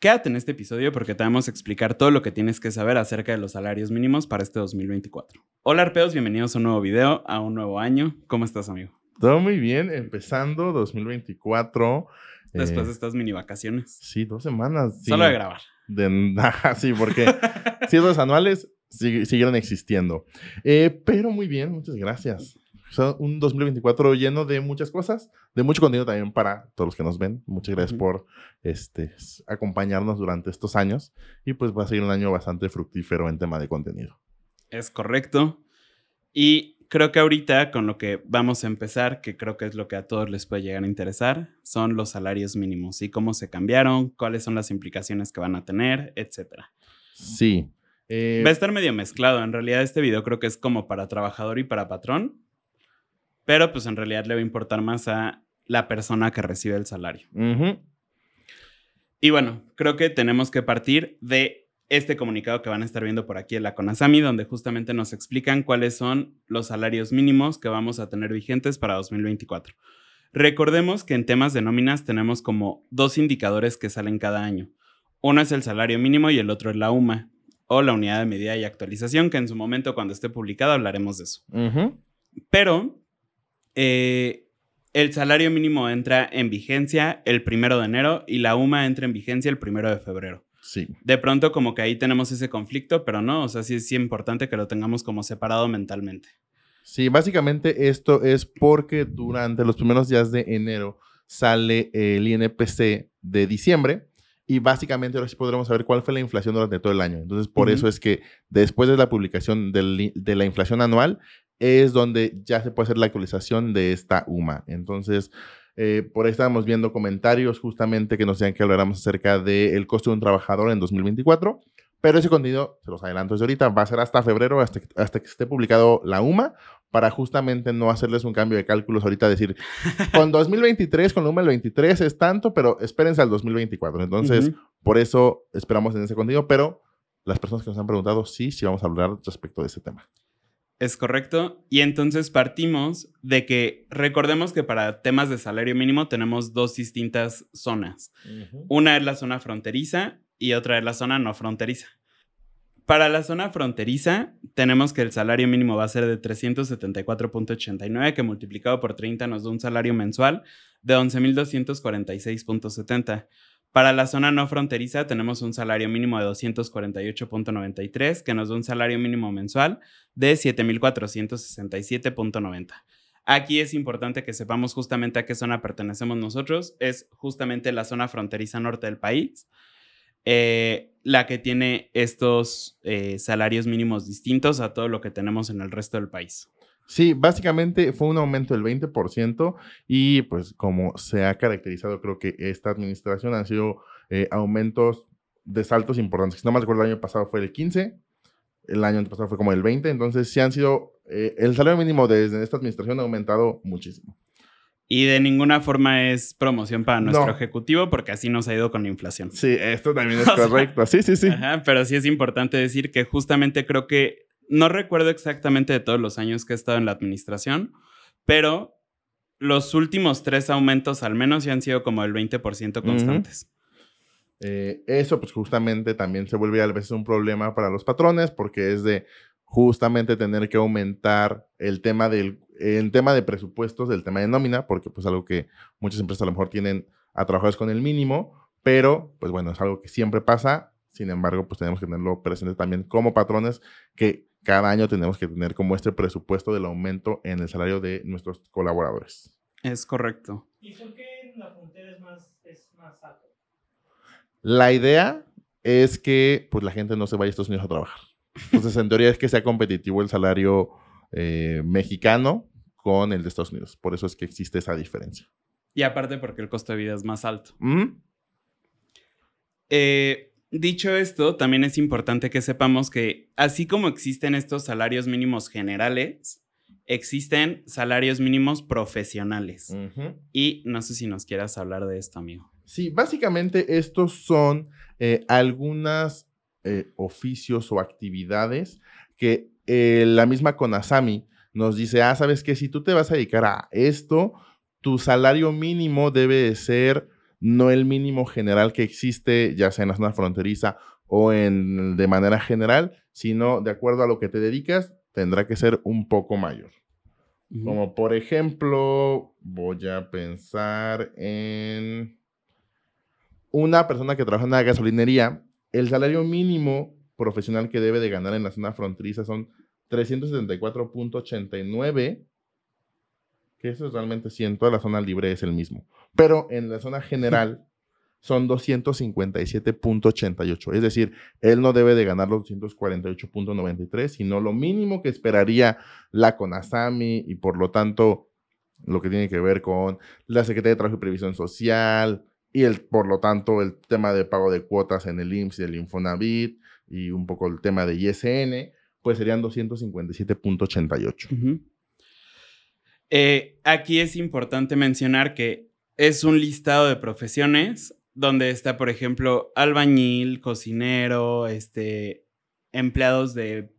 Quédate en este episodio porque te vamos a explicar todo lo que tienes que saber acerca de los salarios mínimos para este 2024. Hola arpeos, bienvenidos a un nuevo video, a un nuevo año. ¿Cómo estás, amigo? Todo muy bien, empezando 2024. Después de estas mini vacaciones. Sí, dos semanas. Solo de grabar. De, sí, porque cierres anuales siguieron existiendo. Eh, pero muy bien, muchas gracias un 2024 lleno de muchas cosas, de mucho contenido también para todos los que nos ven. Muchas gracias por este, acompañarnos durante estos años y pues va a ser un año bastante fructífero en tema de contenido. Es correcto. Y creo que ahorita con lo que vamos a empezar, que creo que es lo que a todos les puede llegar a interesar, son los salarios mínimos y cómo se cambiaron, cuáles son las implicaciones que van a tener, etcétera. Sí. Va a estar medio mezclado. En realidad este video creo que es como para trabajador y para patrón pero pues en realidad le va a importar más a la persona que recibe el salario. Y bueno, creo que tenemos que partir de este comunicado que van a estar viendo por aquí en la CONASAMI, donde justamente nos explican cuáles son los salarios mínimos que vamos a tener vigentes para 2024. Recordemos que en temas de nóminas tenemos como dos indicadores que salen cada año. Uno es el salario mínimo y el otro es la UMA, o la unidad de medida y actualización, que en su momento cuando esté publicado hablaremos de eso. Pero eh, el salario mínimo entra en vigencia el primero de enero y la UMA entra en vigencia el primero de febrero. Sí. De pronto como que ahí tenemos ese conflicto, pero no, o sea, sí es importante que lo tengamos como separado mentalmente. Sí, básicamente esto es porque durante los primeros días de enero sale el INPC de diciembre y básicamente ahora sí podremos saber cuál fue la inflación durante todo el año. Entonces, por eso es que después de la publicación de la inflación anual, es donde ya se puede hacer la actualización de esta UMA. Entonces, eh, por ahí estábamos viendo comentarios justamente que nos decían que habláramos acerca del costo de un trabajador en 2024. Pero ese contenido, se los adelanto desde ahorita, va a ser hasta febrero, hasta, hasta que esté publicado la UMA, para justamente no hacerles un cambio de cálculos ahorita, decir, con 2023, con la UMA el 23 es tanto, pero espérense al 2024. Entonces, por eso esperamos en ese contenido, pero las personas que nos han preguntado, sí, sí vamos a hablar respecto de ese tema. Es correcto. Y entonces partimos de que recordemos que para temas de salario mínimo tenemos dos distintas zonas. Una es la zona fronteriza y otra es la zona no fronteriza. Para la zona fronteriza tenemos que el salario mínimo va a ser de 374.89 que multiplicado por 30 nos da un salario mensual de 11.246.70. Para la zona no fronteriza tenemos un salario mínimo de 248.93 que nos da un salario mínimo mensual de 7.467.90. Aquí es importante que sepamos justamente a qué zona pertenecemos nosotros. Es justamente la zona fronteriza norte del país, eh, la que tiene estos eh, salarios mínimos distintos a todo lo que tenemos en el resto del país. Sí, básicamente fue un aumento del 20% y pues como se ha caracterizado, creo que esta administración han sido eh, aumentos de saltos importantes. Si no me acuerdo, el año pasado fue el 15, el año pasado fue como el 20, entonces sí han sido, eh, el salario mínimo desde esta administración ha aumentado muchísimo. Y de ninguna forma es promoción para nuestro ejecutivo porque así nos ha ido con la inflación. Sí, esto también es correcto. Sí, sí, sí. pero sí es importante decir que justamente creo que no recuerdo exactamente de todos los años que he estado en la administración, pero los últimos tres aumentos al menos ya han sido como el 20% constantes. Eh, eso pues justamente también se vuelve a veces un problema para los patrones porque es de justamente tener que aumentar el tema del el tema de presupuestos, del tema de nómina, porque pues algo que muchas empresas a lo mejor tienen a trabajadores con el mínimo, pero pues bueno, es algo que siempre pasa, sin embargo pues tenemos que tenerlo presente también como patrones que cada año tenemos que tener como este presupuesto del aumento en el salario de nuestros colaboradores. Es correcto. ¿Y por qué la frontera es más, es más alta? La idea es que pues, la gente no se vaya a Estados Unidos a trabajar. Entonces, en teoría es que sea competitivo el salario eh, mexicano con el de Estados Unidos. Por eso es que existe esa diferencia. Y aparte porque el costo de vida es más alto. Eh, Dicho esto, también es importante que sepamos que así como existen estos salarios mínimos generales, existen salarios mínimos profesionales. Y no sé si nos quieras hablar de esto, amigo. Sí, básicamente estos son eh, algunos eh, oficios o actividades que eh, la misma Conasami nos dice, ah, sabes que si tú te vas a dedicar a esto, tu salario mínimo debe ser no el mínimo general que existe, ya sea en la zona fronteriza o en, de manera general, sino de acuerdo a lo que te dedicas, tendrá que ser un poco mayor. Como por ejemplo, voy a pensar en una persona que trabaja en una gasolinería, el salario mínimo profesional que debe de ganar en la zona fronteriza son 374.89, que eso es realmente sí, en toda la zona libre es el mismo. Pero en la zona general son 257.88. Es decir, él no debe de ganar los 248.93, sino lo mínimo que esperaría la CONASAMI y por lo tanto lo que tiene que ver con la Secretaría de Trabajo y Previsión Social y el, por lo tanto el tema de pago de cuotas en el IMSS y el Infonavit y un poco el tema de ISN, pues serían 257.88. Eh, aquí es importante mencionar que es un listado de profesiones donde está, por ejemplo, albañil, cocinero, este, empleados de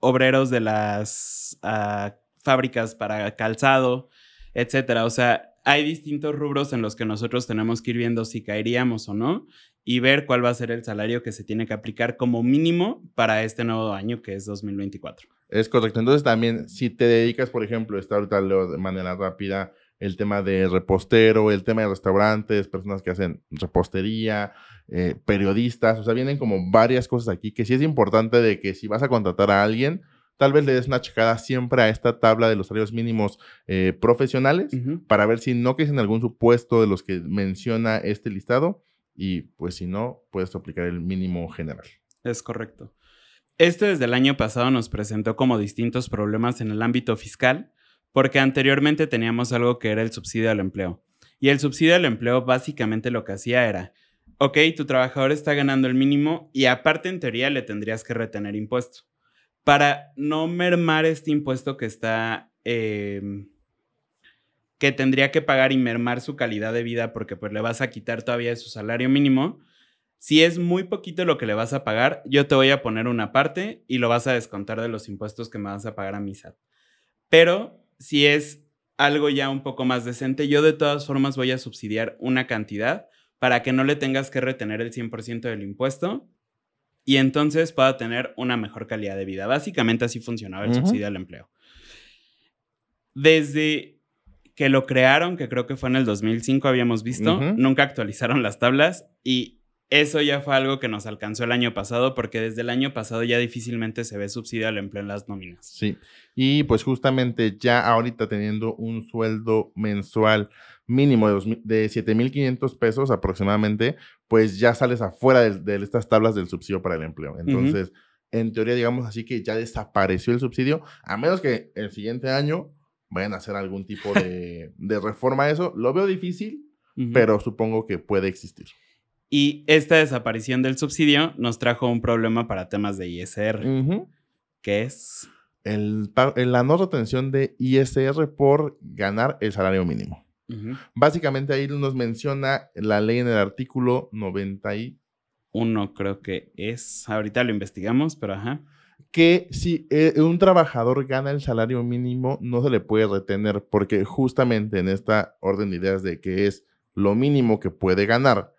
obreros de las ah, fábricas para calzado, etcétera. O sea, hay distintos rubros en los que nosotros tenemos que ir viendo si caeríamos o no y ver cuál va a ser el salario que se tiene que aplicar como mínimo para este nuevo año que es 2024. Es correcto. Entonces también, si te dedicas, por ejemplo, está ahorita de manera rápida el tema de repostero, el tema de restaurantes, personas que hacen repostería, eh, periodistas, o sea, vienen como varias cosas aquí que sí es importante de que si vas a contratar a alguien, tal vez le des una checada siempre a esta tabla de los salarios mínimos eh, profesionales para ver si no que es en algún supuesto de los que menciona este listado y pues si no, puedes aplicar el mínimo general. Es correcto. Esto desde el año pasado nos presentó como distintos problemas en el ámbito fiscal, porque anteriormente teníamos algo que era el subsidio al empleo. Y el subsidio al empleo básicamente lo que hacía era, ok, tu trabajador está ganando el mínimo y aparte en teoría le tendrías que retener impuesto. Para no mermar este impuesto que está... Em, que tendría que pagar y mermar su calidad de vida porque pues le vas a quitar todavía de su salario mínimo, si es muy poquito lo que le vas a pagar, yo te voy a poner una parte y lo vas a descontar de los impuestos que me vas a pagar a mi SAT. Pero si es algo ya un poco más decente, yo de todas formas voy a subsidiar una cantidad para que no le tengas que retener el 100% del impuesto y entonces pueda tener una mejor calidad de vida. Básicamente así funcionaba el subsidio al empleo. Desde que lo crearon, que creo que fue en el 2005, habíamos visto, nunca actualizaron las tablas y eso ya fue algo que nos alcanzó el año pasado porque desde el año pasado ya difícilmente se ve subsidio al empleo en las nóminas. Sí, y pues justamente ya ahorita teniendo un sueldo mensual mínimo de, de 7.500 pesos aproximadamente, pues ya sales afuera de, estas tablas del subsidio para el empleo. Entonces, en teoría, digamos así que ya desapareció el subsidio, a menos que el siguiente año vayan a hacer algún tipo de, reforma a eso. Lo veo difícil, pero supongo que puede existir. Y esta desaparición del subsidio nos trajo un problema para temas de ISR, que es... El, la no retención de ISR por ganar el salario mínimo. Básicamente ahí nos menciona la ley en el artículo 91, creo que es. Ahorita lo investigamos, pero ajá que si eh, un trabajador gana el salario mínimo, no se le puede retener, porque justamente en esta orden de ideas de que es lo mínimo que puede ganar,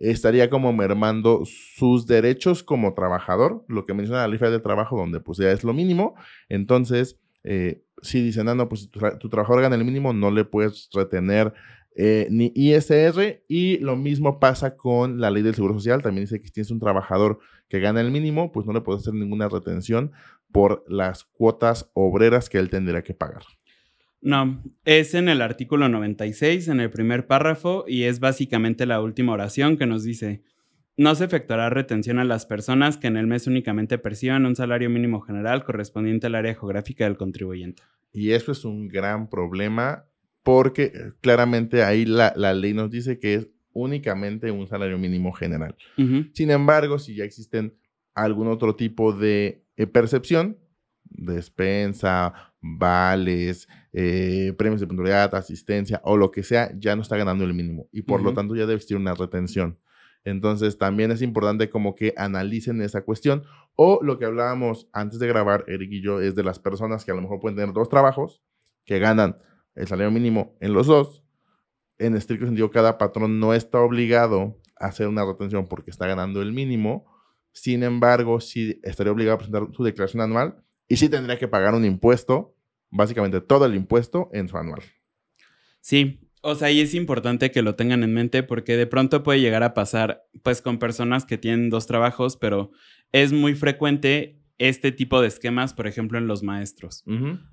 estaría como mermando sus derechos como trabajador, lo que menciona la ley de trabajo, donde pues ya es lo mínimo. Entonces, eh, si dicen, ah, no, pues tu, tu, trabajador gana el mínimo, no le puedes retener eh, ni ISR y lo mismo pasa con la ley del Seguro Social. También dice que si tienes un trabajador que gana el mínimo, pues no le puedes hacer ninguna retención por las cuotas obreras que él tendría que pagar. No, es en el artículo 96, en el primer párrafo, y es básicamente la última oración que nos dice, no se efectuará retención a las personas que en el mes únicamente perciban un salario mínimo general correspondiente al área geográfica del contribuyente. Y eso es un gran problema porque eh, claramente ahí la, ley nos dice que es únicamente un salario mínimo general. Sin embargo, si ya existen algún otro tipo de eh, percepción, despensa, vales, eh, premios de puntualidad, asistencia o lo que sea, ya no está ganando el mínimo y por lo tanto ya debe existir una retención. Entonces también es importante como que analicen esa cuestión o lo que hablábamos antes de grabar, Eric y yo, es de las personas que a lo mejor pueden tener dos trabajos que ganan el salario mínimo en los dos, en estricto sentido, cada patrón no está obligado a hacer una retención porque está ganando el mínimo. Sin embargo, sí estaría obligado a presentar su declaración anual y sí tendría que pagar un impuesto, básicamente todo el impuesto en su anual. Sí, o sea, y es importante que lo tengan en mente porque de pronto puede llegar a pasar, pues, con personas que tienen dos trabajos, pero es muy frecuente este tipo de esquemas, por ejemplo, en los maestros,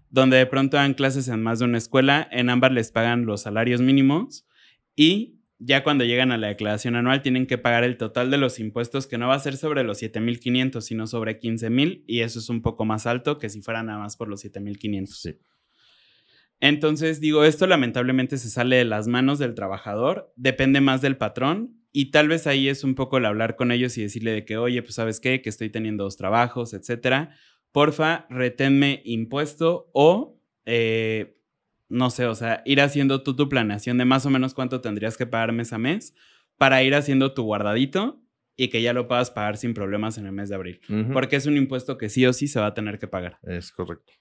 donde de pronto dan clases en más de una escuela, en ambas les pagan los salarios mínimos y ya cuando llegan a la declaración anual tienen que pagar el total de los impuestos, que no va a ser sobre los 7.500, sino sobre 15.000 y eso es un poco más alto que si fuera nada más por los 7.500. Sí. Entonces, digo, esto lamentablemente se sale de las manos del trabajador, depende más del patrón y tal vez ahí es un poco el hablar con ellos y decirle de que, oye, pues sabes qué, que estoy teniendo dos trabajos, etcétera. Porfa, reténme impuesto o, eh, no sé, o sea, ir haciendo tú tu planeación de más o menos cuánto tendrías que pagar mes a mes para ir haciendo tu guardadito y que ya lo puedas pagar sin problemas en el mes de abril. Porque es un impuesto que sí o sí se va a tener que pagar. Es correcto.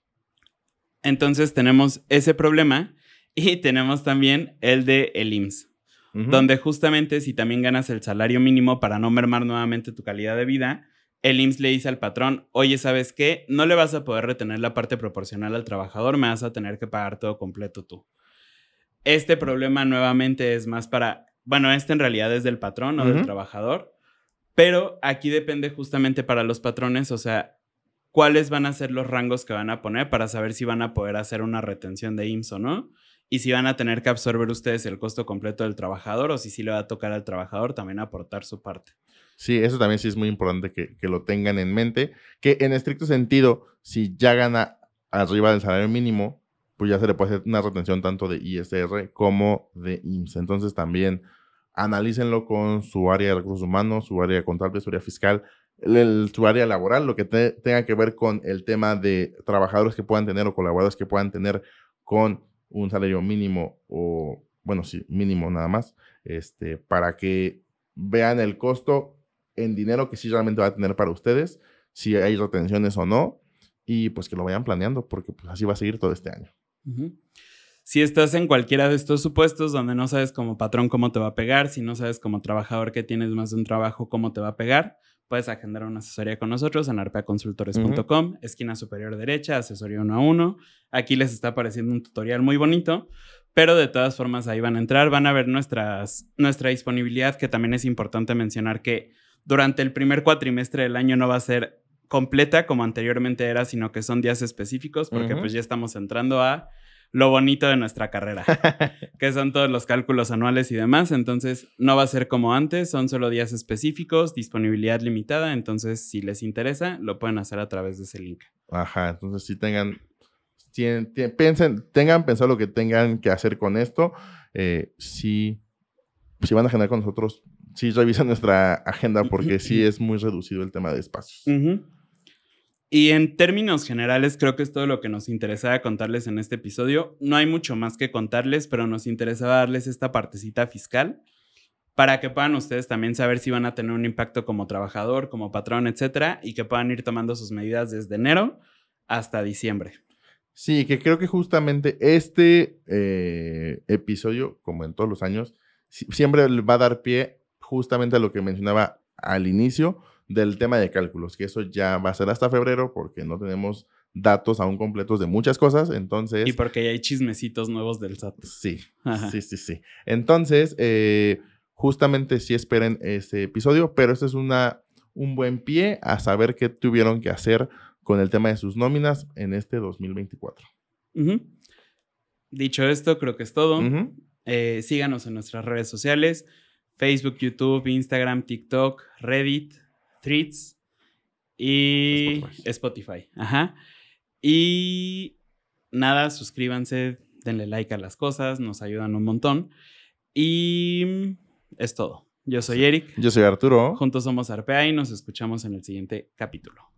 Entonces tenemos ese problema y tenemos también el de el IMSS, donde justamente si también ganas el salario mínimo para no mermar nuevamente tu calidad de vida, el IMSS le dice al patrón, oye, ¿sabes qué? No le vas a poder retener la parte proporcional al trabajador, me vas a tener que pagar todo completo tú. Este problema nuevamente es más para, bueno, este en realidad es del patrón o del Ujú. trabajador, pero aquí depende justamente para los patrones, o sea, cuáles van a ser los rangos que van a poner para saber si van a poder hacer una retención de IMSS o no, y si van a tener que absorber ustedes el costo completo del trabajador o si sí le va a tocar al trabajador también aportar su parte. Sí, eso también sí es muy importante que, que lo tengan en mente. Que en estricto sentido, si ya gana arriba del salario mínimo, pues ya se le puede hacer una retención tanto de ISR como de IMSS. Entonces también analícenlo con su área de recursos humanos, su área contable, su área fiscal, el- su área laboral, lo que te- tenga que ver con el tema de trabajadores que puedan tener o colaboradores que puedan tener con un salario mínimo o, bueno, sí, mínimo nada más, este, para que vean el costo en dinero que sí realmente va a tener para ustedes, si hay retenciones o no, y pues que lo vayan planeando, porque pues así va a seguir todo este año. Ujú. Si estás en cualquiera de estos supuestos donde no sabes como patrón cómo te va a pegar, si no sabes como trabajador que tienes más de un trabajo cómo te va a pegar, puedes agendar una asesoría con nosotros en arpeaconsultores.com, esquina superior derecha, asesoría uno a uno. Aquí les está apareciendo un tutorial muy bonito, pero de todas formas ahí van a entrar, van a ver nuestras, nuestra disponibilidad, que también es importante mencionar que durante el primer cuatrimestre del año no va a ser completa como anteriormente era, sino que son días específicos, porque pues ya estamos entrando a lo bonito de nuestra carrera, que son todos los cálculos anuales y demás. Entonces, no va a ser como antes, son solo días específicos, disponibilidad limitada. Entonces, si les interesa, lo pueden hacer a través de ese link. Ajá, entonces sí tengan, tien- tien- piensen, tengan pensado lo que tengan que hacer con esto. Eh, si, si van a agendar con nosotros, sí revisen nuestra agenda porque sí es muy reducido el tema de espacios. Y en términos generales, creo que es todo lo que nos interesaba contarles en este episodio. No hay mucho más que contarles, pero nos interesaba darles esta partecita fiscal para que puedan ustedes también saber si van a tener un impacto como trabajador, como patrón, etcétera, y que puedan ir tomando sus medidas desde enero hasta diciembre. Sí, que creo que justamente este eh, episodio, como en todos los años, si- siempre va a dar pie justamente a lo que mencionaba al inicio del tema de cálculos, que eso ya va a ser hasta febrero porque no tenemos datos aún completos de muchas cosas, entonces... Y porque ya hay chismecitos nuevos del SAT. Sí, Ajá. sí, sí, sí. Entonces, eh, justamente sí esperen ese episodio, pero este es una, un buen pie a saber qué tuvieron que hacer con el tema de sus nóminas en este 2024. Ujú. Dicho esto, creo que es todo. Eh, síganos en nuestras redes sociales: Facebook, YouTube, Instagram, TikTok, Reddit, Threads y Spotify. Spotify. Ajá. Y nada, suscríbanse, denle like a las cosas, nos ayudan un montón. Y es todo. Yo soy Eric. Yo soy Arturo. Juntos somos Arpea y nos escuchamos en el siguiente capítulo.